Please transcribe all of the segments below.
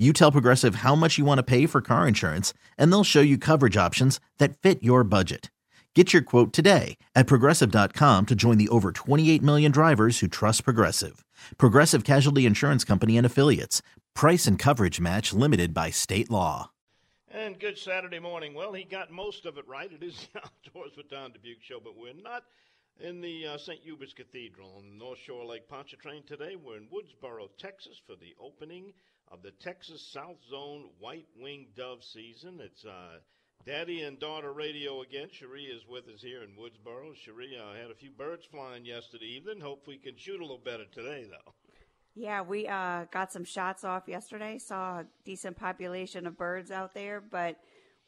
you tell Progressive how much you want to pay for car insurance, and they'll show you coverage options that fit your budget. Get your quote today at progressive.com to join the over 28 million drivers who trust Progressive. Progressive Casualty Insurance Company and Affiliates. Price and coverage match limited by state law. And good Saturday morning. Well, he got most of it right. It is the Outdoors with Don Dubuc show, but we're not in the uh, St. Hubert's Cathedral on North Shore Lake Pontchartrain today. We're in Woodsboro, Texas for the opening of the Texas South Zone White Winged Dove season. It's uh, Daddy and Daughter Radio again. Cherie is with us here in Woodsboro. Cherie, I uh, had a few birds flying yesterday evening. Hope we can shoot a little better today, though. Yeah, we uh, got some shots off yesterday. Saw a decent population of birds out there, but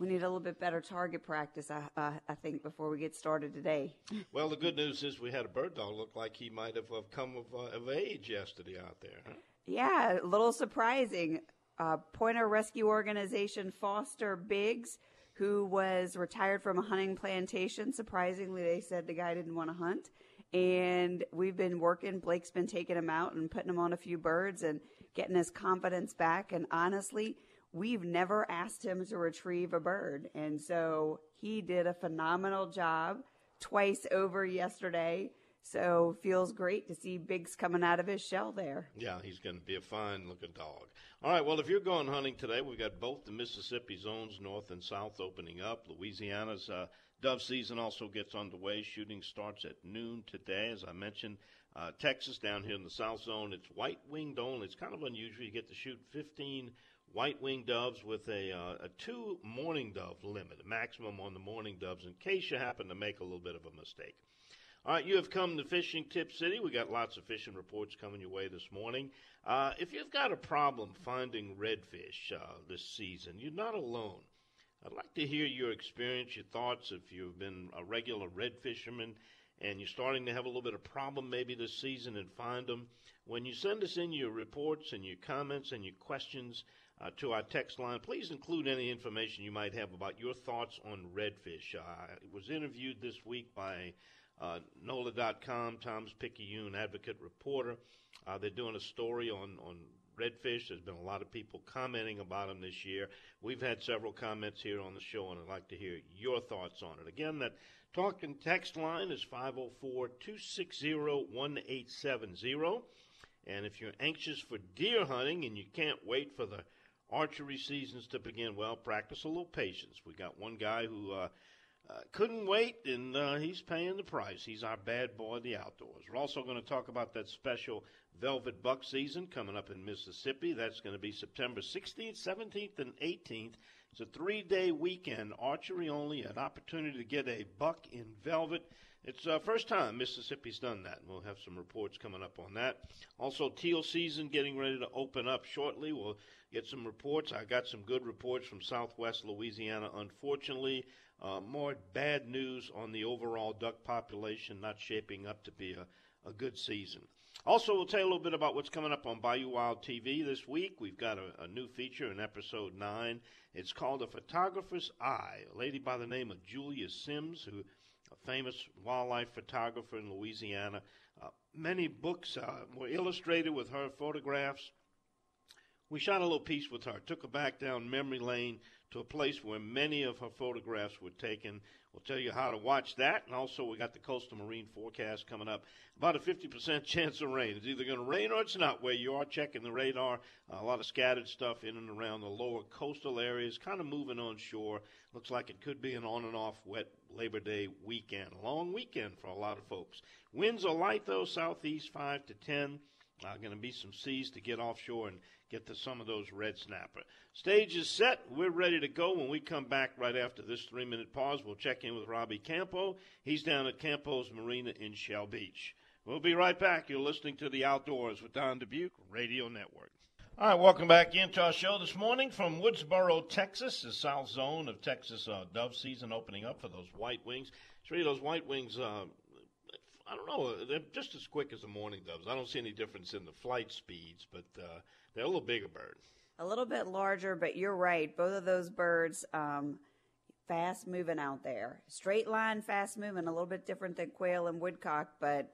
we need a little bit better target practice, I, uh, I think, before we get started today. Well, the good news is we had a bird dog look like he might have come of, uh, of age yesterday out there. Huh? Yeah, a little surprising. Uh, Pointer Rescue Organization Foster Biggs, who was retired from a hunting plantation. Surprisingly, they said the guy didn't want to hunt. And we've been working. Blake's been taking him out and putting him on a few birds and getting his confidence back. And honestly, we've never asked him to retrieve a bird. And so he did a phenomenal job twice over yesterday so feels great to see Biggs coming out of his shell there. Yeah, he's going to be a fine looking dog. All right, well, if you're going hunting today, we've got both the Mississippi zones, north and south, opening up. Louisiana's uh, dove season also gets underway. Shooting starts at noon today, as I mentioned. Uh, Texas down here in the south zone, it's white winged only. It's kind of unusual. You get to shoot 15 white winged doves with a, uh, a two mourning dove limit, a maximum on the mourning doves, in case you happen to make a little bit of a mistake. All right, you have come to Fishing Tip City. We got lots of fishing reports coming your way this morning. Uh, if you've got a problem finding redfish uh, this season, you're not alone. I'd like to hear your experience, your thoughts. If you've been a regular red fisherman and you're starting to have a little bit of problem maybe this season and find them, when you send us in your reports and your comments and your questions uh, to our text line, please include any information you might have about your thoughts on redfish. Uh, I was interviewed this week by uh, NOLA.com, Times-Picayune advocate reporter. Uh, they're doing a story on, on redfish. There's been a lot of people commenting about them this year. We've had several comments here on the show, and I'd like to hear your thoughts on it. Again, that talk and text line is 504 260 1870. And if you're anxious for deer hunting and you can't wait for the archery seasons to begin, well, practice a little patience. We got one guy who uh, uh, couldn't wait, and uh, he's paying the price. He's our bad boy of the outdoors. We're also going to talk about that special velvet buck season coming up in Mississippi. That's going to be September 16th, 17th, and 18th. It's a three day weekend, archery only, an opportunity to get a buck in velvet. It's uh, first time Mississippi's done that, and we'll have some reports coming up on that. Also, teal season getting ready to open up shortly. We'll get some reports. I got some good reports from southwest Louisiana. Unfortunately, uh, more bad news on the overall duck population not shaping up to be a, a good season. Also, we'll tell you a little bit about what's coming up on Bayou Wild TV this week. We've got a, a new feature in episode 9. It's called A Photographer's Eye. A lady by the name of Julia Sims, who a famous wildlife photographer in Louisiana. Uh, many books uh, were illustrated with her photographs. We shot a little piece with her, took her back down memory lane to a place where many of her photographs were taken. We'll tell you how to watch that. And also, we got the coastal marine forecast coming up. About a 50% chance of rain. It's either going to rain or it's not where you are checking the radar. A lot of scattered stuff in and around the lower coastal areas, kind of moving on shore. Looks like it could be an on and off wet Labor Day weekend. Long weekend for a lot of folks. Winds are light, though, southeast 5 to 10. Uh, going to be some seas to get offshore and get to some of those red snapper. Stage is set. We're ready to go. When we come back right after this three minute pause, we'll check in with Robbie Campo. He's down at Campo's Marina in Shell Beach. We'll be right back. You're listening to The Outdoors with Don Dubuc Radio Network. All right, welcome back into our show this morning from Woodsboro, Texas, the south zone of Texas uh, dove season opening up for those white wings. Three of those white wings, uh, I don't know, they're just as quick as the mourning doves. I don't see any difference in the flight speeds, but uh, they're a little bigger bird. A little bit larger, but you're right. Both of those birds, um, fast moving out there. Straight line, fast moving, a little bit different than quail and woodcock, but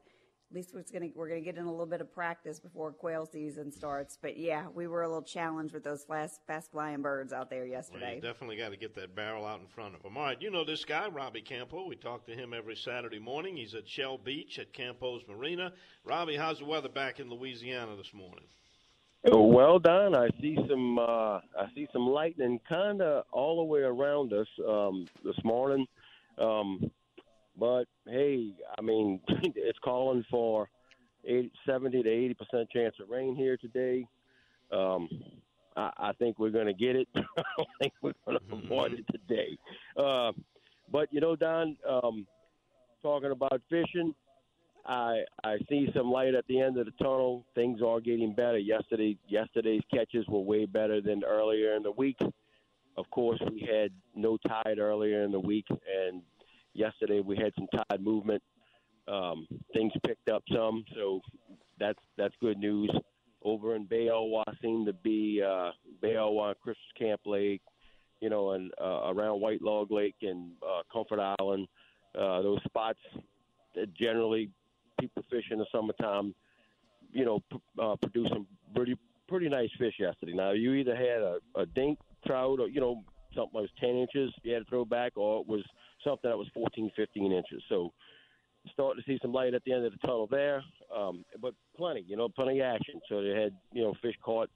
at least we're gonna we're gonna get in a little bit of practice before quail season starts. But yeah, we were a little challenged with those fast fast flying birds out there yesterday. Well, you definitely got to get that barrel out in front of them. All right, you know this guy, Robbie Campo. We talk to him every Saturday morning. He's at Shell Beach at Campo's Marina. Robbie, how's the weather back in Louisiana this morning? Oh, well done. I see some uh, I see some lightning kind of all the way around us um, this morning. Um, but hey, I mean, it's calling for 80, 70 to 80 percent chance of rain here today. Um, I, I think we're going to get it. I don't think we're going to avoid it today. Uh, but you know, Don, um, talking about fishing, I I see some light at the end of the tunnel. Things are getting better. Yesterday, yesterday's catches were way better than earlier in the week. Of course, we had no tide earlier in the week, and yesterday we had some tide movement. Um, things picked up some, so that's that's good news. Over in Bay Eloi seem to be uh, Bay Christmas Camp Lake, you know, and uh, around White Log Lake and uh, Comfort Island. Uh, those spots that generally people fish in the summertime, you know, p- uh, produce some pretty pretty nice fish yesterday. Now you either had a, a dink trout or you know something that was ten inches you had to throw back, or it was something that was 14, 15 inches. So starting to see some light at the end of the tunnel there, um, but plenty, you know, plenty of action. So they had, you know, fish caught.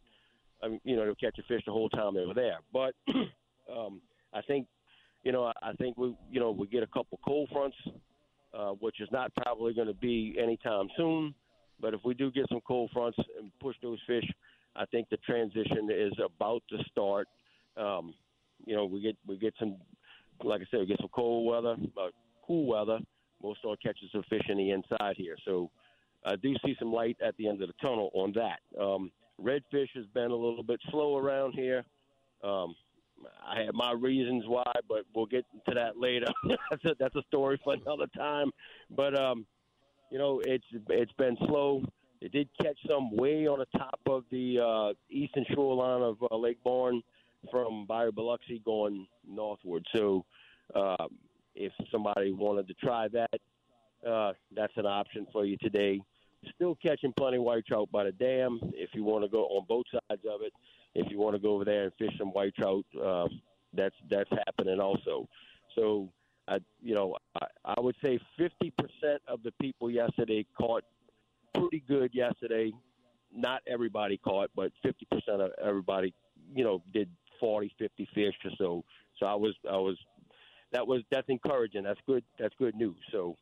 I you know, to catch a fish the whole time they were there. But um, I think, you know, I think we, you know, we get a couple cold fronts, uh, which is not probably going to be anytime soon. But if we do get some cold fronts and push those fish, I think the transition is about to start. Um, you know, we get we get some like I said, we get some cold weather, uh, cool weather. We'll start catching some fish in the inside here. So I do see some light at the end of the tunnel on that. Um, redfish has been a little bit slow around here. Um, I have my reasons why, but we'll get to that later. that's a, that's a story for another time. But um, you know, it's it's been slow. It did catch some way on the top of the uh, eastern shoreline of uh, Lake Borgne from Bayou Biloxi going northward. So um, if somebody wanted to try that, uh, that's an option for you today. Still catching plenty of white trout by the dam. If you want to go on both sides of it, if you want to go over there and fish some white trout, uh, that's that's happening also. So, I you know I, I would say 50% of the people yesterday caught pretty good yesterday. Not everybody caught, but 50% of everybody you know did 40, 50 fish or so. So I was, I was, that was, that's encouraging. That's good. That's good news. So,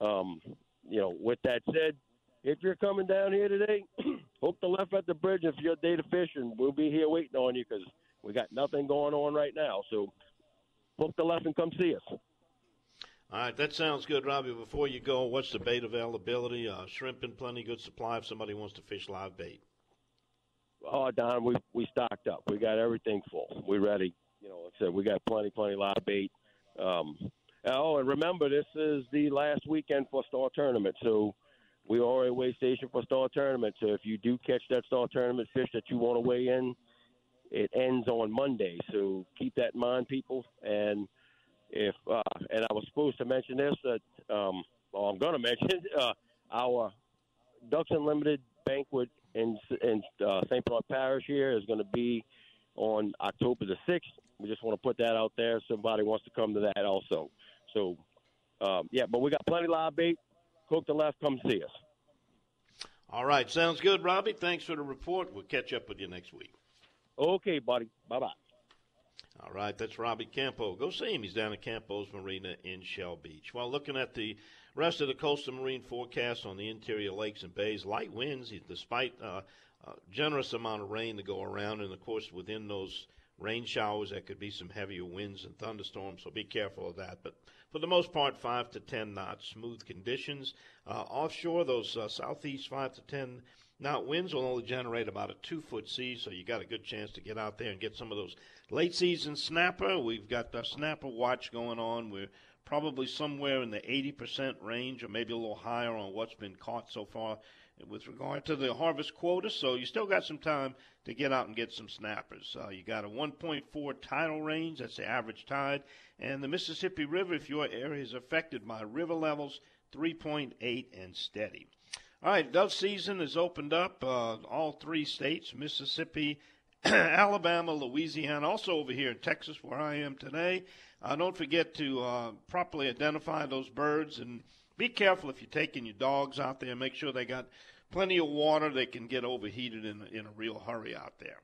um, you know, with that said, if you're coming down here today, hook the left at the bridge. If you're a day to fish, and we'll be here waiting on you because we got nothing going on right now. So, hook the left and come see us. All right, that sounds good, Robbie. Before you go, what's the bait availability? Uh, shrimp in plenty good supply if somebody wants to fish live bait. Oh, Don, we we stocked up. We got everything full. We ready. You know, like I said, we got plenty, plenty lot of bait. Um, oh, and remember, this is the last weekend for Star Tournament, so we are a weigh station for Star Tournament. So if you do catch that Star Tournament fish that you want to weigh in, it ends on Monday. So keep that in mind, people. And if uh, and I was supposed to mention this that um, well, I'm going to mention uh, our Ducks Unlimited banquet in in uh, St. Paul Parish here is going to be on October the sixth. We just want to put that out there. Somebody wants to come to that also. So, um, yeah, but we got plenty of live bait. Cook the left, come see us. All right, sounds good, Robbie. Thanks for the report. We'll catch up with you next week. Okay, buddy. Bye bye. All right, that's Robbie Campo. Go see him. He's down at Campo's Marina in Shell Beach. While looking at the rest of the coastal marine forecast on the interior lakes and bays, light winds, despite uh, a generous amount of rain to go around, and of course, within those rain showers, there could be some heavier winds and thunderstorms, so be careful of that. But for the most part, 5 to 10 knots, smooth conditions. Uh, offshore, those uh, southeast 5 to 10 now, winds will only generate about a two foot sea, so you got a good chance to get out there and get some of those late season snapper. We've got the snapper watch going on. We're probably somewhere in the 80% range or maybe a little higher on what's been caught so far with regard to the harvest quota. So you still got some time to get out and get some snappers. Uh, you got a 1.4 tidal range, that's the average tide. And the Mississippi River, if your area is affected by river levels, 3.8 and steady. All right, dove season has opened up. Uh, all three states Mississippi, Alabama, Louisiana, also over here in Texas, where I am today. Uh, don't forget to uh, properly identify those birds and be careful if you're taking your dogs out there. Make sure they got plenty of water. They can get overheated in, in a real hurry out there.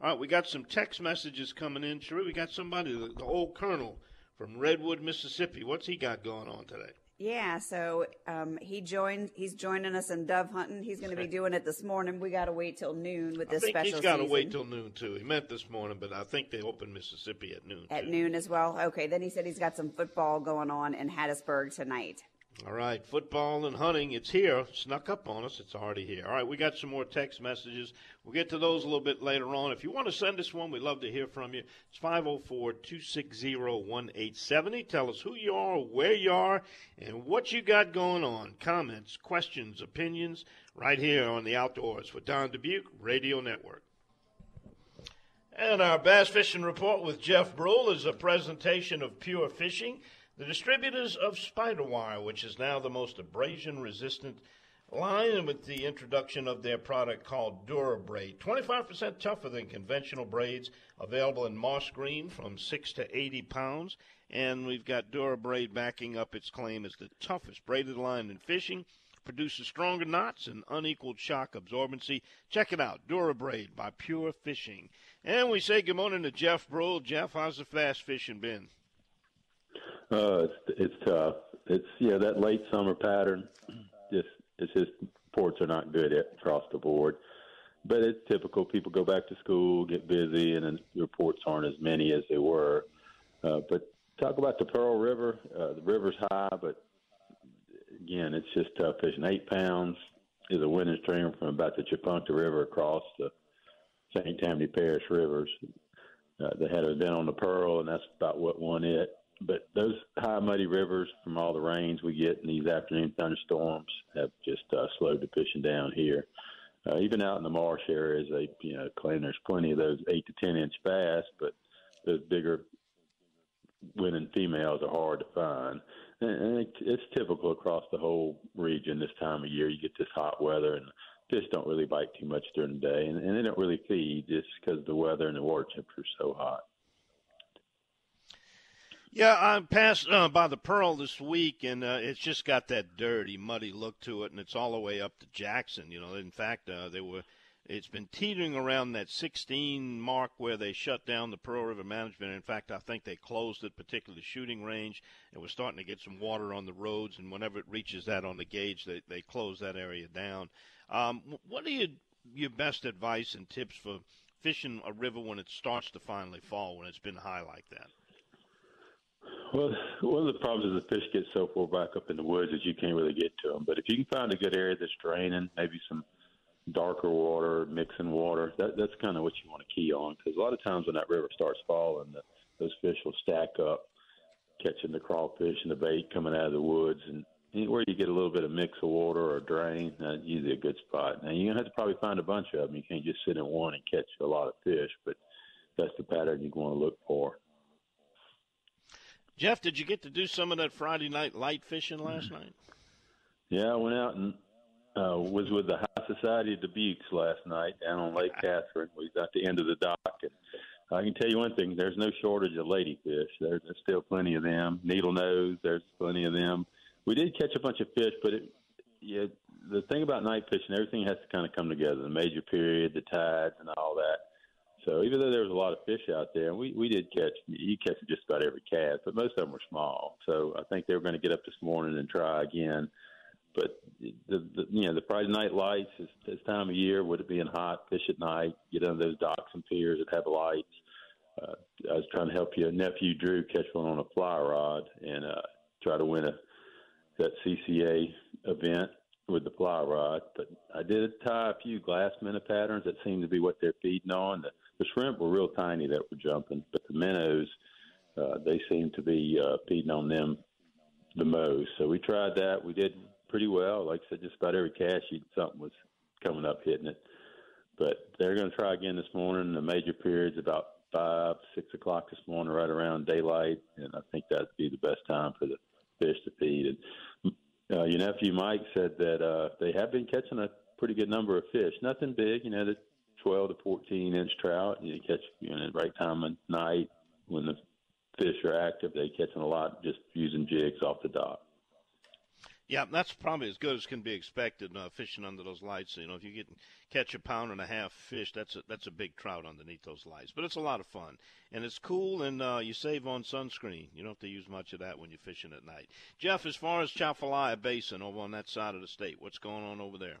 All right, we got some text messages coming in. Sure, we got somebody, the, the old colonel from Redwood, Mississippi. What's he got going on today? Yeah, so um, he joined. He's joining us in dove hunting. He's going to be doing it this morning. We got to wait till noon with this I think special. He's got to wait till noon too. He meant this morning, but I think they open Mississippi at noon. At too. noon as well. Okay, then he said he's got some football going on in Hattiesburg tonight. All right, football and hunting. It's here. Snuck up on us. It's already here. All right, we got some more text messages. We'll get to those a little bit later on. If you want to send us one, we'd love to hear from you. It's 504 260 1870. Tell us who you are, where you are, and what you got going on. Comments, questions, opinions, right here on the Outdoors for Don Dubuc Radio Network. And our bass fishing report with Jeff Brule is a presentation of Pure Fishing. The distributors of Spiderwire, which is now the most abrasion resistant line with the introduction of their product called DuraBraid. 25% tougher than conventional braids, available in moss green from 6 to 80 pounds. And we've got DuraBraid backing up its claim as the toughest braided line in fishing. Produces stronger knots and unequaled shock absorbency. Check it out, DuraBraid by Pure Fishing. And we say good morning to Jeff Brule. Jeff, how's the fast fishing been? Uh, it's it's tough. It's yeah that late summer pattern. Just it's just ports are not good at, across the board. But it's typical. People go back to school, get busy, and then reports aren't as many as they were. Uh, but talk about the Pearl River. Uh, the river's high, but again, it's just tough fishing. Eight pounds is a winning stream from about the Tchefuncte River across the St. Tammany Parish rivers. Uh, they had an event on the Pearl, and that's about what won it but those high muddy rivers from all the rains we get in these afternoon thunderstorms have just uh, slowed the fishing down here. Uh, even out in the marsh areas, they you know claim there's plenty of those eight to ten inch bass, but those bigger winning females are hard to find. And it's typical across the whole region this time of year. You get this hot weather, and fish don't really bite too much during the day, and, and they don't really feed just because the weather and the water temperature is so hot. Yeah, I passed uh, by the Pearl this week, and uh, it's just got that dirty, muddy look to it, and it's all the way up to Jackson. You know, in fact, uh, they were. It's been teetering around that 16 mark where they shut down the Pearl River Management. In fact, I think they closed it, particularly the shooting range, and we're starting to get some water on the roads. And whenever it reaches that on the gauge, they they close that area down. Um, what are your your best advice and tips for fishing a river when it starts to finally fall, when it's been high like that? Well, one of the problems is the fish get so far back up in the woods that you can't really get to them. But if you can find a good area that's draining, maybe some darker water, mixing water, that, that's kind of what you want to key on. Because a lot of times when that river starts falling, the, those fish will stack up, catching the crawfish and the bait coming out of the woods. And anywhere you get a little bit of mix of water or drain, that's usually a good spot. Now, you're going to have to probably find a bunch of them. You can't just sit in one and catch a lot of fish, but that's the pattern you want to look for. Jeff, did you get to do some of that Friday night light fishing last night? Yeah, I went out and uh, was with the High Society of Dubucs last night down on Lake Catherine. We got the end of the dock, and I can tell you one thing: there's no shortage of ladyfish. There's, there's still plenty of them. Needle nose, there's plenty of them. We did catch a bunch of fish, but it, yeah, the thing about night fishing, everything has to kind of come together. The major period, the tides, and all that. So even though there was a lot of fish out there, and we we did catch you catch just about every cast, but most of them were small. So I think they were going to get up this morning and try again. But the, the you know the Friday night lights is this time of year with it being hot, fish at night, get under those docks and piers that have lights. Uh, I was trying to help your nephew Drew catch one on a fly rod and uh, try to win a that CCA event with the fly rod. But I did tie a few glass minnow patterns that seemed to be what they're feeding on. The, the shrimp were real tiny that were jumping, but the minnows uh, they seemed to be uh, feeding on them the most. So we tried that. We did pretty well. Like I said, just about every cast sheet, something was coming up hitting it. But they're going to try again this morning. The major period's about five, six o'clock this morning, right around daylight, and I think that'd be the best time for the fish to feed. And uh, your nephew Mike said that uh, they have been catching a pretty good number of fish. Nothing big, you know, the 12 to 14 inch trout. You catch you know, the right time of night when the fish are active. They catching a lot just using jigs off the dock. Yeah, that's probably as good as can be expected uh, fishing under those lights. You know, if you get catch a pound and a half fish, that's a, that's a big trout underneath those lights. But it's a lot of fun, and it's cool, and uh, you save on sunscreen. You don't have to use much of that when you're fishing at night. Jeff, as far as Chafalaya Basin over on that side of the state, what's going on over there?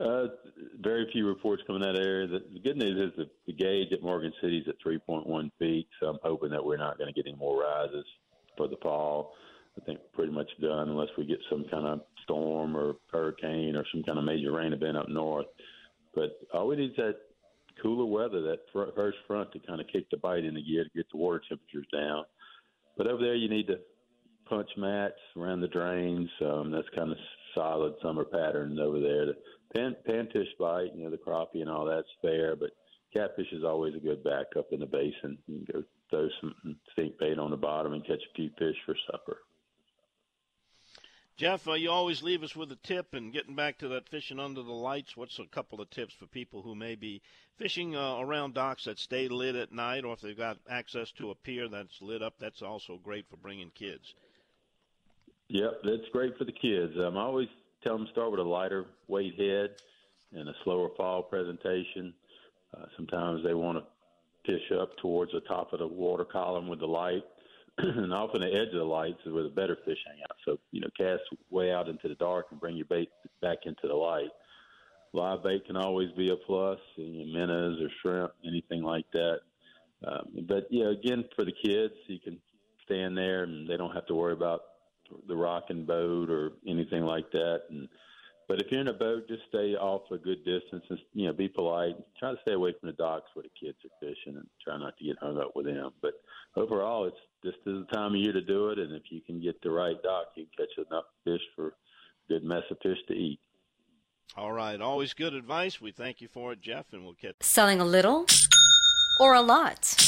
Uh, very few reports coming out of that area. The, the good news is the, the gauge at Morgan City is at 3.1 feet, so I'm hoping that we're not going to get any more rises for the fall. I think pretty much done unless we get some kind of storm or hurricane or some kind of major rain event up north. But all we need is that cooler weather, that first front to kind of kick the bite in the gear to get the water temperatures down. But over there, you need to punch mats around the drains. Um, that's kind of solid summer pattern over there. The pan, panfish bite, you know, the crappie and all that's fair, but catfish is always a good backup in the basin. You can go throw some stink bait on the bottom and catch a few fish for supper. Jeff, uh, you always leave us with a tip, and getting back to that fishing under the lights, what's a couple of tips for people who may be fishing uh, around docks that stay lit at night, or if they've got access to a pier that's lit up? That's also great for bringing kids. Yep, that's great for the kids. I'm always tell them to start with a lighter weight head and a slower fall presentation. Uh, sometimes they want to fish up towards the top of the water column with the light and often the edge of the lights is where the better fish hang out. So, you know, cast way out into the dark and bring your bait back into the light. Live bait can always be a plus, you know, minnows or shrimp, anything like that. Um, but, yeah, again, for the kids, you can stand there and they don't have to worry about the rocking boat or anything like that. And but if you're in a boat, just stay off a good distance and you know be polite. Try to stay away from the docks where the kids are fishing, and try not to get hung up with them. But overall, it's just is the time of year to do it, and if you can get the right dock, you can catch enough fish for a good mess of fish to eat. All right, always good advice. We thank you for it, Jeff, and we'll catch. Selling a little or a lot.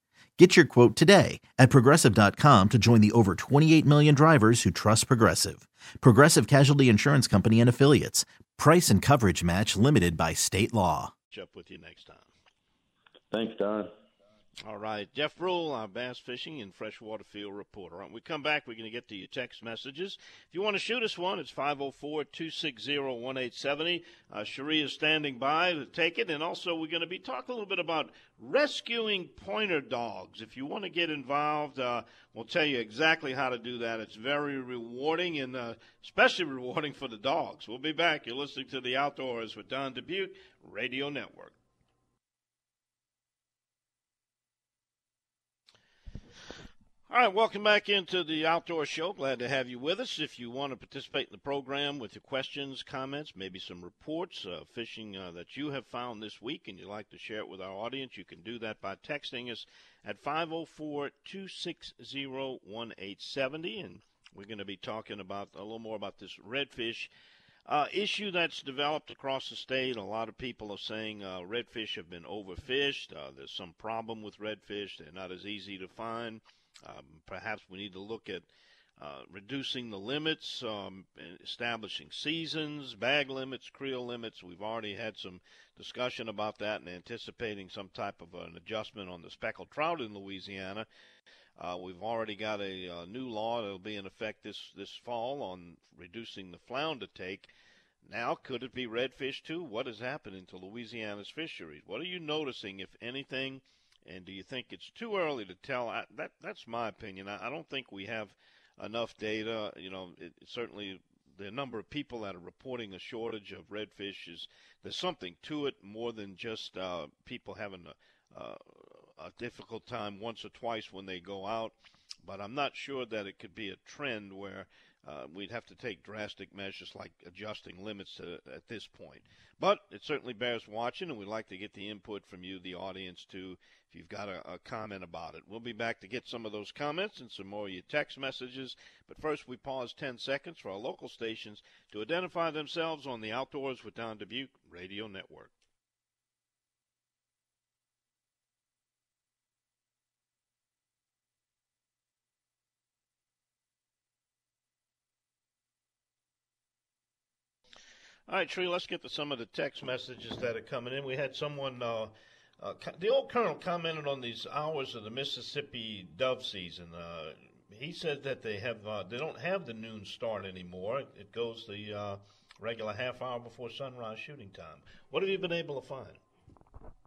Get your quote today at progressive.com to join the over 28 million drivers who trust Progressive. Progressive Casualty Insurance Company and Affiliates. Price and coverage match limited by state law. Up with you next time. Thanks, Don. All right, Jeff Brule, our bass fishing and freshwater field reporter. When we come back, we're going to get to your text messages. If you want to shoot us one, it's 504 260 1870. Uh, Cherie is standing by to take it. And also, we're going to be talking a little bit about rescuing pointer dogs. If you want to get involved, uh, we'll tell you exactly how to do that. It's very rewarding and uh, especially rewarding for the dogs. We'll be back. You're listening to The Outdoors with Don Dubuc Radio Network. All right, welcome back into the Outdoor Show. Glad to have you with us. If you want to participate in the program with your questions, comments, maybe some reports, uh, fishing uh, that you have found this week, and you'd like to share it with our audience, you can do that by texting us at 504 260 1870. And we're going to be talking about a little more about this redfish uh, issue that's developed across the state. A lot of people are saying uh, redfish have been overfished. Uh, there's some problem with redfish, they're not as easy to find. Um, perhaps we need to look at uh, reducing the limits, um, establishing seasons, bag limits, creel limits. We've already had some discussion about that and anticipating some type of an adjustment on the speckled trout in Louisiana. Uh, we've already got a, a, new law that will be in effect this, this fall on reducing the flounder take. Now, could it be redfish too? What is happening to Louisiana's fisheries? What are you noticing, if anything? And do you think it's too early to tell? I, that that's my opinion. I, I don't think we have enough data. You know, it, certainly the number of people that are reporting a shortage of redfish is there's something to it more than just uh, people having a, uh, a difficult time once or twice when they go out. But I'm not sure that it could be a trend where uh, we'd have to take drastic measures like adjusting limits to, at this point. But it certainly bears watching, and we'd like to get the input from you, the audience, too, if you've got a, a comment about it. We'll be back to get some of those comments and some more of your text messages. But first, we pause 10 seconds for our local stations to identify themselves on the Outdoors with Don Dubuc Radio Network. All right, Tree, let's get to some of the text messages that are coming in. We had someone, uh, uh, the old colonel commented on these hours of the Mississippi dove season. Uh, he said that they have uh, they don't have the noon start anymore. It goes the uh, regular half hour before sunrise shooting time. What have you been able to find?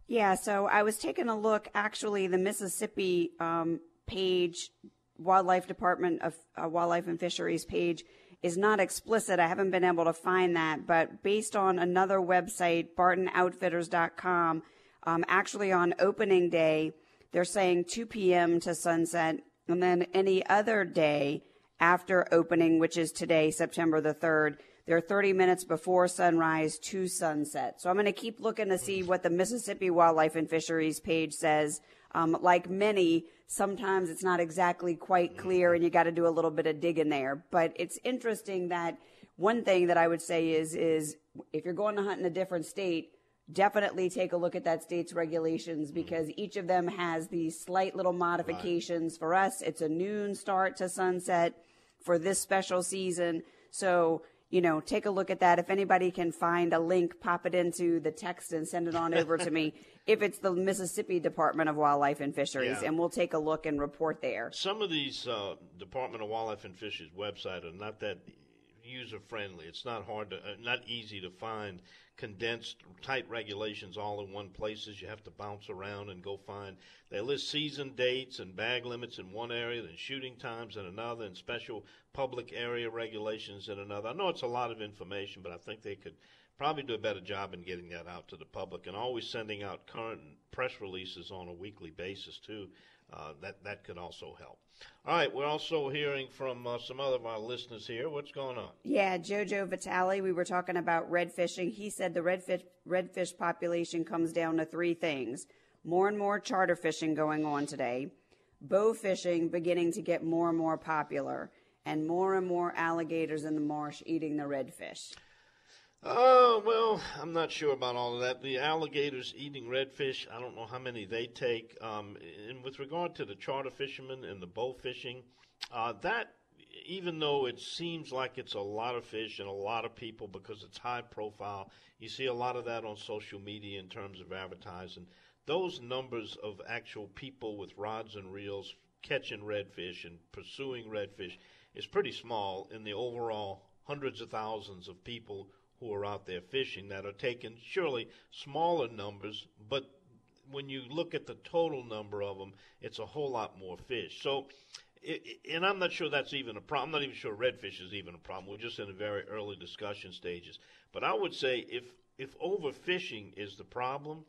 Yeah, so I was taking a look. Actually, the Mississippi um, page, Wildlife Department of uh, Wildlife and Fisheries page is not explicit. I haven't been able to find that, but based on another website, BartonOutfitters.com, um, actually on opening day, they're saying 2 p.m. to sunset, and then any other day after opening, which is today, September the 3rd, they're 30 minutes before sunrise to sunset. So I'm going to keep looking to see what the Mississippi Wildlife and Fisheries page says. Um, like many, sometimes it's not exactly quite clear and you got to do a little bit of digging there. But it's interesting that one thing that I would say is, is if you're going to hunt in a different state, definitely take a look at that state's regulations mm-hmm. because each of them has these slight little modifications. Right. For us, it's a noon start to sunset for this special season. So you know, take a look at that. If anybody can find a link, pop it into the text and send it on over to me. If it's the Mississippi Department of Wildlife and Fisheries, yeah. and we'll take a look and report there. Some of these uh, Department of Wildlife and Fisheries website are not that user friendly. It's not hard to, uh, not easy to find condensed, tight regulations all in one places. You have to bounce around and go find. They list season dates and bag limits in one area, then shooting times in another, and special public area regulations in another. I know it's a lot of information, but I think they could probably do a better job in getting that out to the public and always sending out current press releases on a weekly basis too. Uh, that that could also help. All right, we're also hearing from uh, some other of our listeners here. What's going on? Yeah, Jojo Vitale, we were talking about red fishing. He said the redfish redfish population comes down to three things: more and more charter fishing going on today, bow fishing beginning to get more and more popular, and more and more alligators in the marsh eating the redfish. Oh, well, I'm not sure about all of that. The alligators eating redfish, I don't know how many they take. Um, and with regard to the charter fishermen and the bow fishing, uh, that, even though it seems like it's a lot of fish and a lot of people because it's high profile, you see a lot of that on social media in terms of advertising. Those numbers of actual people with rods and reels catching redfish and pursuing redfish is pretty small in the overall hundreds of thousands of people who are out there fishing that are taking surely smaller numbers, but when you look at the total number of them, it's a whole lot more fish. So, it, and I'm not sure that's even a problem. I'm not even sure redfish is even a problem. We're just in the very early discussion stages. But I would say if if overfishing is the problem,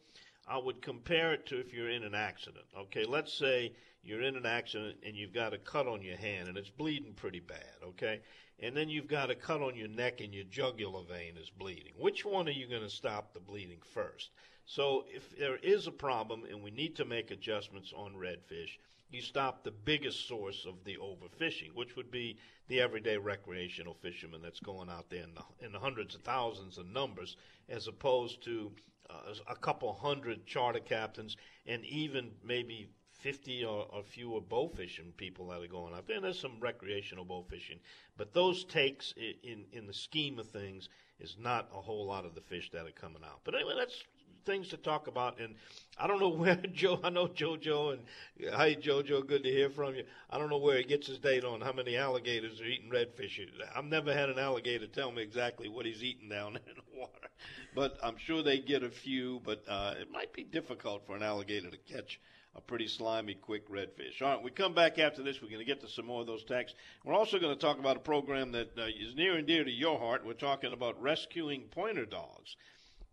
I would compare it to if you're in an accident. Okay, let's say you're in an accident and you've got a cut on your hand and it's bleeding pretty bad. Okay, and then you've got a cut on your neck and your jugular vein is bleeding. Which one are you going to stop the bleeding first? So if there is a problem and we need to make adjustments on redfish, you stop the biggest source of the overfishing, which would be the everyday recreational fisherman that's going out there in the, in the hundreds of thousands of numbers, as opposed to uh, a couple hundred charter captains and even maybe 50 or, or fewer bow fishing people that are going out there. And there's some recreational bow fishing, but those takes in, in the scheme of things is not a whole lot of the fish that are coming out. But anyway, that's things to talk about. And I don't know where Joe. I know JoJo and hi JoJo. Good to hear from you. I don't know where he gets his data on how many alligators are eating redfish. I've never had an alligator tell me exactly what he's eating down in the water, but I'm sure they get a few. But uh, it might be difficult for an alligator to catch a pretty slimy, quick redfish. All right, we come back after this. We're going to get to some more of those texts. We're also going to talk about a program that uh, is near and dear to your heart. We're talking about rescuing pointer dogs.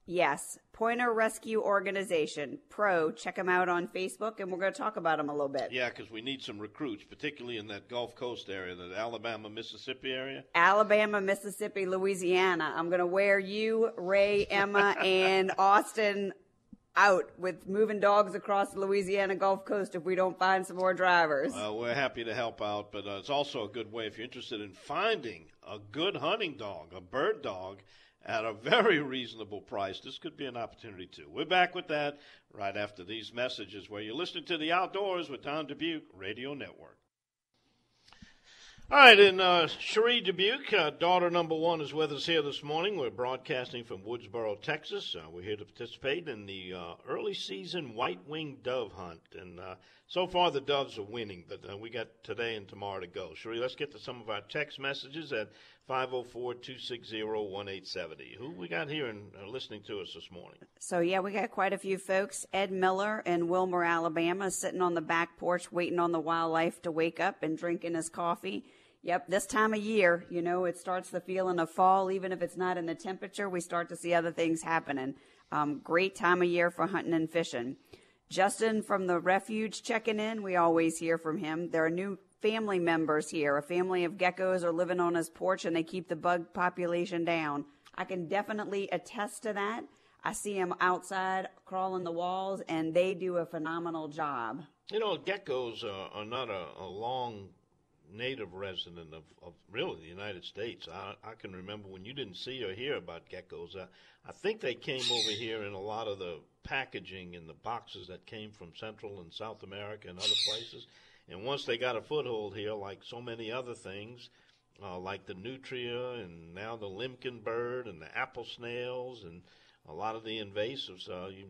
Yes, Pointer Rescue Organization, Pro. Check them out on Facebook, and we're going to talk about them a little bit. Yeah, because we need some recruits, particularly in that Gulf Coast area, the Alabama, Mississippi area. Alabama, Mississippi, Louisiana. I'm going to wear you, Ray, Emma, and Austin out with moving dogs across the Louisiana Gulf Coast if we don't find some more drivers. We're happy to help out, but uh, it's also a good way if you're interested in finding a good hunting dog, a bird dog, at a very reasonable price. This could be an opportunity too. We're back with that right after these messages where you're listening to The Outdoors with Don Dubuc Radio Network. All right, and uh, Cherie Dubuc, uh, daughter number one, is with us here this morning. We're broadcasting from Woodsboro, Texas. Uh, we're here to participate in the uh, early season white-winged dove hunt, and uh, so far the doves are winning, but uh, we got today and tomorrow to go. Cherie, let's get to some of our text messages at 504-260-1870. Who we got here and uh, listening to us this morning? So yeah, we got quite a few folks. Ed Miller in Wilmer, Alabama, sitting on the back porch waiting on the wildlife to wake up and drinking his coffee. Yep, this time of year, you know, it starts the feeling of fall. Even if it's not in the temperature, we start to see other things happening. Um, great time of year for hunting and fishing. Justin from the refuge checking in. We always hear from him. There are new family members here. A family of geckos are living on his porch and they keep the bug population down. I can definitely attest to that. I see them outside crawling the walls and they do a phenomenal job. You know, geckos are, are not a, a, long native resident of, of, really the United States. I, I, can remember when you didn't see or hear about geckos. I, I think they came over here in a lot of the packaging in the boxes that came from Central and South America and other places. And once they got a foothold here, like so many other things, uh, like the nutria and now the limpkin bird and the apple snails and a lot of the invasives, uh, you,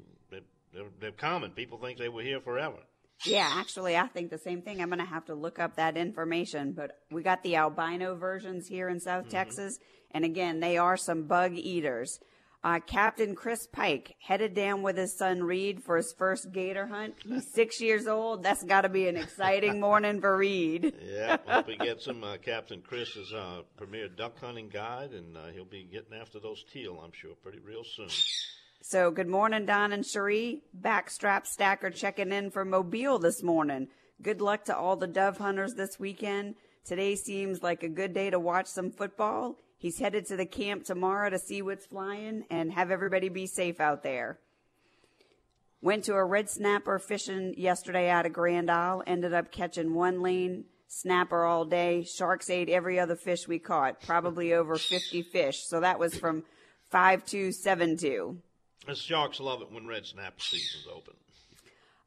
they're, they're common. People think they were here forever. Yeah, actually, I think the same thing. I'm going to have to look up that information. But we got the albino versions here in South mm-hmm. Texas. And again, they are some bug eaters. Uh, Captain Chris Pike headed down with his son Reed for his first gator hunt. He's six years old. That's got to be an exciting morning for Reed. Yeah, hope he gets him. Uh, Captain Chris's uh, premier duck hunting guide, and uh, he'll be getting after those teal, I'm sure, pretty real soon. So, good morning, Don and Cherie. Backstrap Stacker checking in from Mobile this morning. Good luck to all the dove hunters this weekend. Today seems like a good day to watch some football. He's headed to the camp tomorrow to see what's flying and have everybody be safe out there. Went to a red snapper fishing yesterday out of Grand Isle. Ended up catching one lane snapper all day. Sharks ate every other fish we caught, probably over 50 fish. So that was from 5 to 7 2. The sharks love it when red snapper season's open.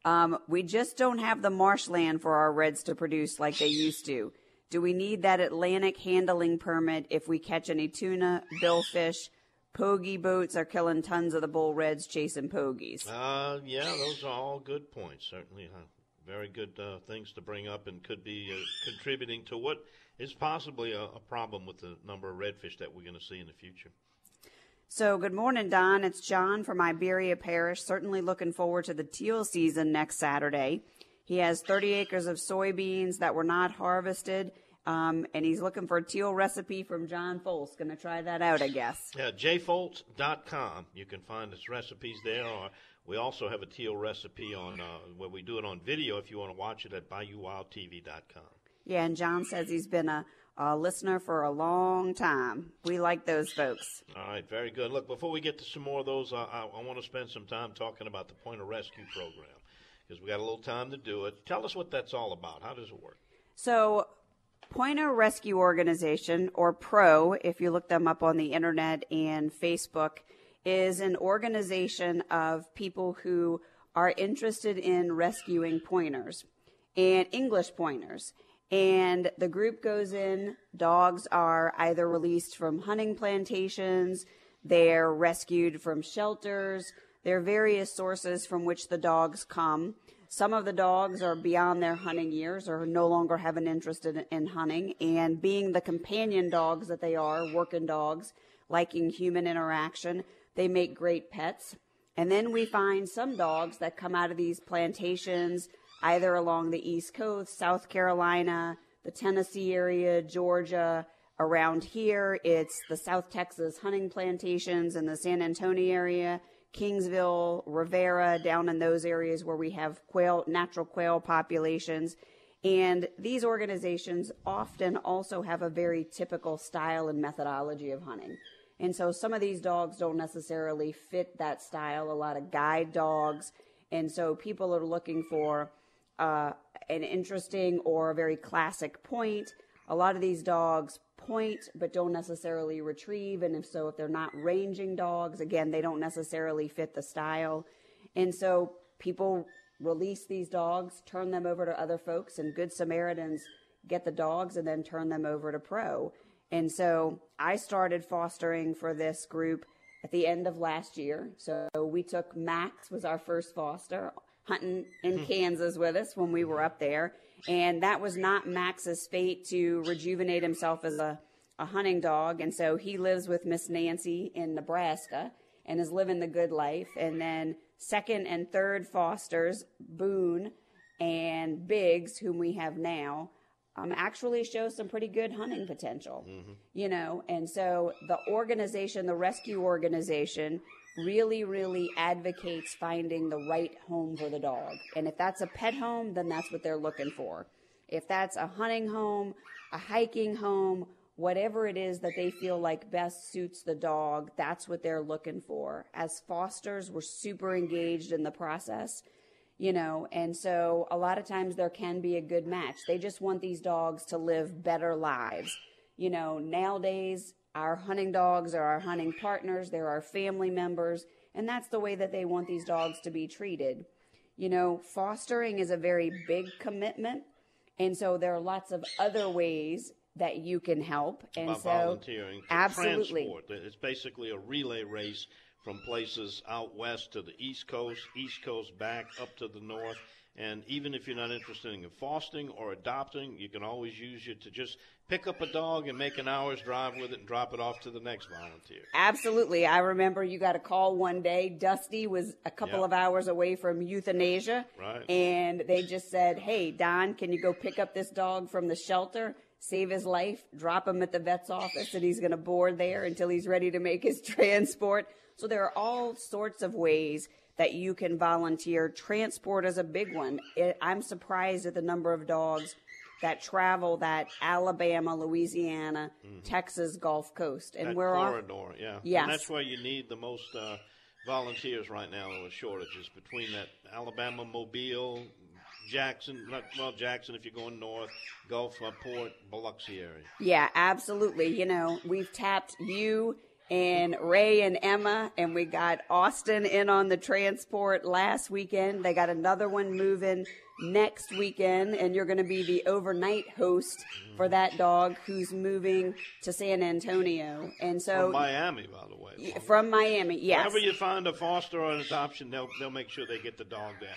Um, we just don't have the marshland for our reds to produce like they used to. Do we need that Atlantic handling permit if we catch any tuna, billfish? Pogie boats are killing tons of the bull reds chasing pogies. Uh, yeah, those are all good points. Certainly, huh? very good uh, things to bring up, and could be uh, contributing to what is possibly a, a problem with the number of redfish that we're going to see in the future. So, good morning, Don. It's John from Iberia Parish. Certainly looking forward to the teal season next Saturday. He has 30 acres of soybeans that were not harvested, um, and he's looking for a teal recipe from John Folse. Going to try that out, I guess. Yeah, jfolse.com. You can find his recipes there. Or we also have a teal recipe on uh, where we do it on video if you want to watch it at BayouWildTV.com. Yeah, and John says he's been a, a listener for a long time. We like those folks. All right, very good. Look, before we get to some more of those, uh, I, I want to spend some time talking about the Pointer Rescue Program because we got a little time to do it. Tell us what that's all about. How does it work? So, Pointer Rescue Organization, or PRO, if you look them up on the internet and Facebook, is an organization of people who are interested in rescuing pointers and English pointers. And the group goes in, dogs are either released from hunting plantations, they're rescued from shelters, there are various sources from which the dogs come. Some of the dogs are beyond their hunting years or no longer have an interest in, in, hunting. And being the companion dogs that they are, working dogs, liking human interaction, they make great pets. And then we find some dogs that come out of these plantations, either along the East Coast, South Carolina, the Tennessee area, Georgia. Around here, it's the South Texas hunting plantations in the San Antonio area Kingsville, Riviera, down in those areas where we have quail, natural quail populations. And these organizations often also have a very typical style and methodology of hunting. And so some of these dogs don't necessarily fit that style, a lot of guide dogs. And so people are looking for uh, an interesting or a very classic point. A lot of these dogs point but don't necessarily retrieve. And if so, if they're not ranging dogs, again, they don't necessarily fit the style. And so people release these dogs, turn them over to other folks, and Good Samaritans get the dogs and then turn them over to Pro. And so I started fostering for this group at the end of last year. So we took Max was our first foster hunting in hmm. Kansas with us when we were up there. And that was not Max's fate to rejuvenate himself as a, a hunting dog. And so he lives with Miss Nancy in Nebraska and is living the good life. And then second and third fosters, Boone and Biggs, whom we have now, um, actually show some pretty good hunting potential, mm-hmm. you know. And so the organization, the rescue organization, really, really advocates finding the right home for the dog. And if that's a pet home, then that's what they're looking for. If that's a hunting home, a hiking home, whatever it is that they feel like best suits the dog, that's what they're looking for. As fosters, we're super engaged in the process, you know, and so a lot of times there can be a good match. They just want these dogs to live better lives. You know, nowadays, our hunting dogs are our hunting partners, they're our family members, and that's the way that they want these dogs to be treated. You know, fostering is a very big commitment, and so there are lots of other ways that you can help. And By so, volunteering, absolutely, transport. It's basically a relay race from places out west to the East Coast, East Coast back up to the north. And even if you're not interested in fostering or adopting, you can always use it to just pick up a dog and make an hour's drive with it and drop it off to the next volunteer. Absolutely. I remember you got a call one day. Dusty was a couple Yep. of hours away from euthanasia. Right. And they just said, Hey, Don, can you go pick up this dog from the shelter? Save his life, drop him at the vet's office, and he's going to board there until he's ready to make his transport. So there are all sorts of ways that you can volunteer. Transport is a big one. It, I'm surprised at the number of dogs that travel that Alabama, Louisiana, Texas Gulf Coast, and Mm-hmm. that we're off. corridor, yeah. Yes. And that's why you need the most uh, volunteers right now with shortages between that Alabama, Mobile, Jackson, well, Jackson if you're going north, Gulf, uh, Port, Biloxi area. Yeah, absolutely. You know, we've tapped you and Ray and Emma, and we got Austin in on the transport last weekend. They got another one moving next weekend, and you're going to be the overnight host for that dog who's moving to San Antonio. And so From Miami, by the way. from Miami, yes. Whenever you find a foster or an adoption, they'll they'll make sure they get the dog there.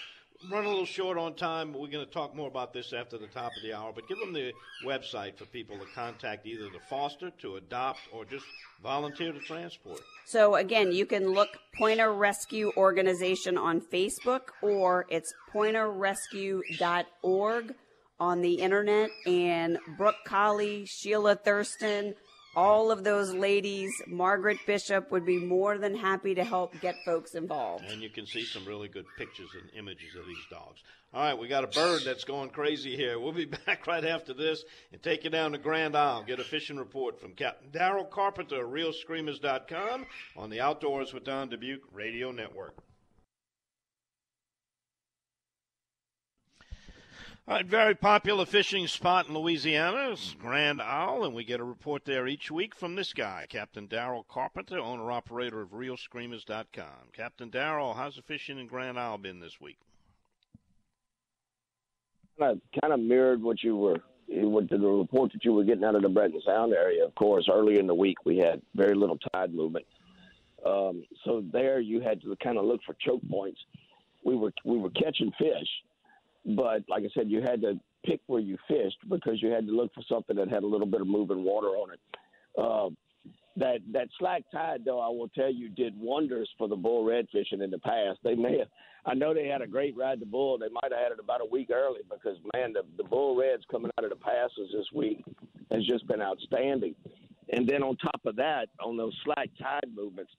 Run a little short on time. We're going to talk more about this after the top of the hour, but give them the website for people to contact either to foster, to adopt, or just volunteer to transport. So again, you can look Pointer Rescue Organization on Facebook or it's pointerrescue.org on the internet and Brooke Colley, Sheila Thurston, all of those ladies, Margaret Bishop would be more than happy to help get folks involved. And you can see some really good pictures and images of these dogs. All right, we got a bird that's going crazy here. We'll be back right after this and take you down to Grand Isle. Get a fishing report from Captain Daryl Carpenter, of RealScreamers.com on the Outdoors with Don Dubuc Radio Network. Right, very popular fishing spot in Louisiana is Grand Isle, and we get a report there each week from this guy, Captain Darrell Carpenter, owner operator of RealScreamers.com. Captain Darrell, how's the fishing in Grand Isle been this week? kind of kind of mirrored what you were what the report that you were getting out of the Breton Sound area. Of course, early in the week we had very little tide movement, um, so there you had to kind of look for choke points. We were we were catching fish, but like I said, you had to pick where you fished because you had to look for something that had a little bit of moving water on it. Uh, that that slack tide, though, I will tell you, did wonders for the bull red fishing in the past. They may have, I know they had a great ride to bull. They might have had it about a week early because man, the the bull reds coming out of the passes this week has just been outstanding. And then on top of that, on those slack tide movements,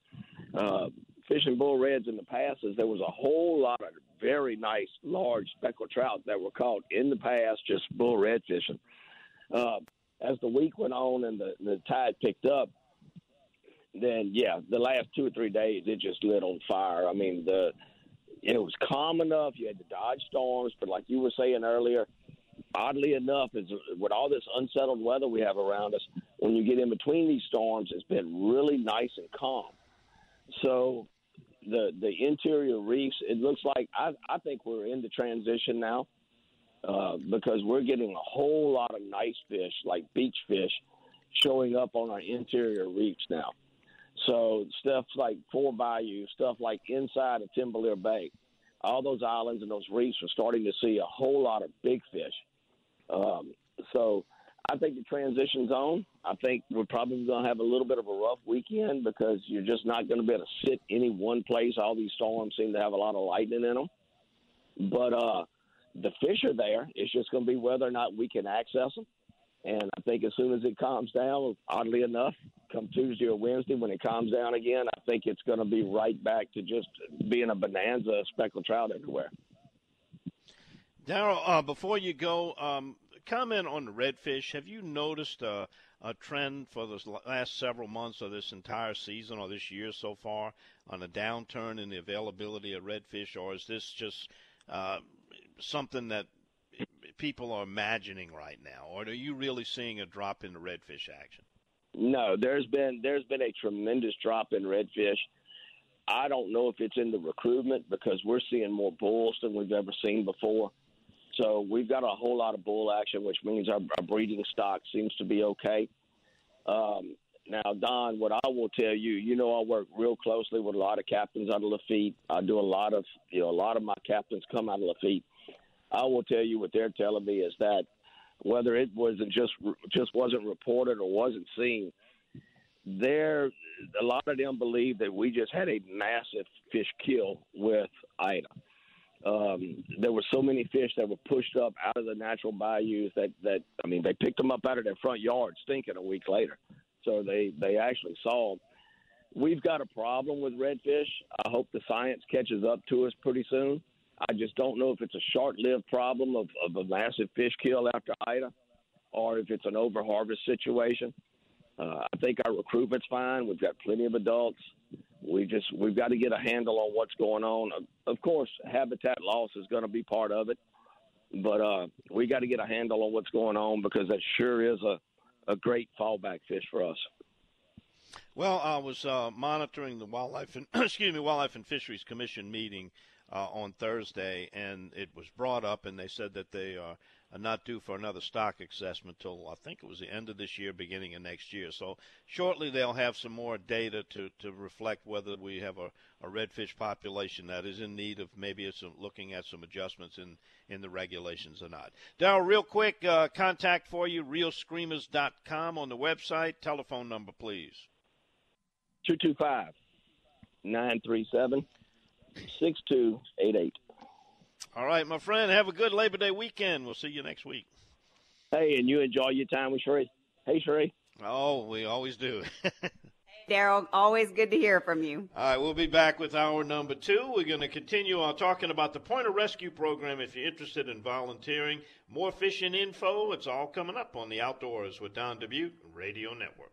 uh, fishing bull reds in the passes, there was a whole lot of very nice large speckled trout that were caught in the past just bull red fishing. Uh, as the week went on and the, the tide picked up, then yeah, the last two or three days it just lit on fire. I mean, the it was calm enough. You had to dodge storms, but like you were saying earlier, oddly enough, is with all this unsettled weather we have around us, when you get in between these storms, it's been really nice and calm. So the the interior reefs, it looks like I I think we're in the transition now. Uh, because we're getting a whole lot of nice fish, like beach fish, showing up on our interior reefs now. So stuff like Four Bayou, stuff like inside of Timbalier Bay, all those islands and those reefs are starting to see a whole lot of big fish. Um, so I think the transition's on. I think we're probably going to have a little bit of a rough weekend because you're just not going to be able to sit any one place. All these storms seem to have a lot of lightning in them. But uh, the fish are there. It's just going to be whether or not we can access them. And I think as soon as it calms down, oddly enough, come Tuesday or Wednesday when it calms down again, I think it's going to be right back to just being a bonanza of speckled trout everywhere. Daryl, uh, before you go, um, comment on the redfish. Have you noticed a, a trend for the last several months of this entire season or this year so far on a downturn in the availability of redfish, or is this just uh, something that people are imagining right now, or are you really seeing a drop in the redfish action? No, there's been there's been a tremendous drop in redfish. I don't know if it's in the recruitment because we're seeing more bulls than we've ever seen before. So we've got a whole lot of bull action, which means our, our breeding stock seems to be okay. Um, Now, Don, what I will tell you, you know, I work real closely with a lot of captains out of Lafitte. I do a lot of, you know, a lot of my captains come out of Lafitte. I will tell you what they're telling me is that whether it wasn't just just wasn't reported or wasn't seen, there a lot of them believe that we just had a massive fish kill with Ida. Um, there were so many fish that were pushed up out of the natural bayous that that I mean they picked them up out of their front yard stinking a week later. So they they actually saw them. We've got a problem with redfish. I hope the science catches up to us pretty soon. I just don't know if it's a short-lived problem of, of a massive fish kill after Ida, or if it's an overharvest situation. Uh, I think our recruitment's fine. We've got plenty of adults. We just we've got to get a handle on what's going on. Of course, habitat loss is going to be part of it, but uh, we got to get a handle on what's going on because that sure is a a great fallback fish for us. Well, I was uh, monitoring the wildlife and excuse me, wildlife and fisheries commission meeting uh, on Thursday, and it was brought up, and they said that they are not due for another stock assessment until I think it was the end of this year, beginning of next year. So shortly they'll have some more data to, to reflect whether we have a, a redfish population that is in need of maybe some, looking at some adjustments in, in the regulations or not. Daryl, real quick uh, contact for you, realscreamers.com on the website. Telephone number, please. 225 937 6288. All right, my friend. Have a good Labor Day weekend. We'll see you next week. Hey, and you enjoy your time with Cherie. Hey, Cherie. Oh, we always do. Daryl, always good to hear from you. All right, we'll be back with hour number two. We're going to continue on talking about the Pointer Rescue program if you're interested in volunteering. More fishing info, it's all coming up on the Outdoors with Don Dubuc Radio Network.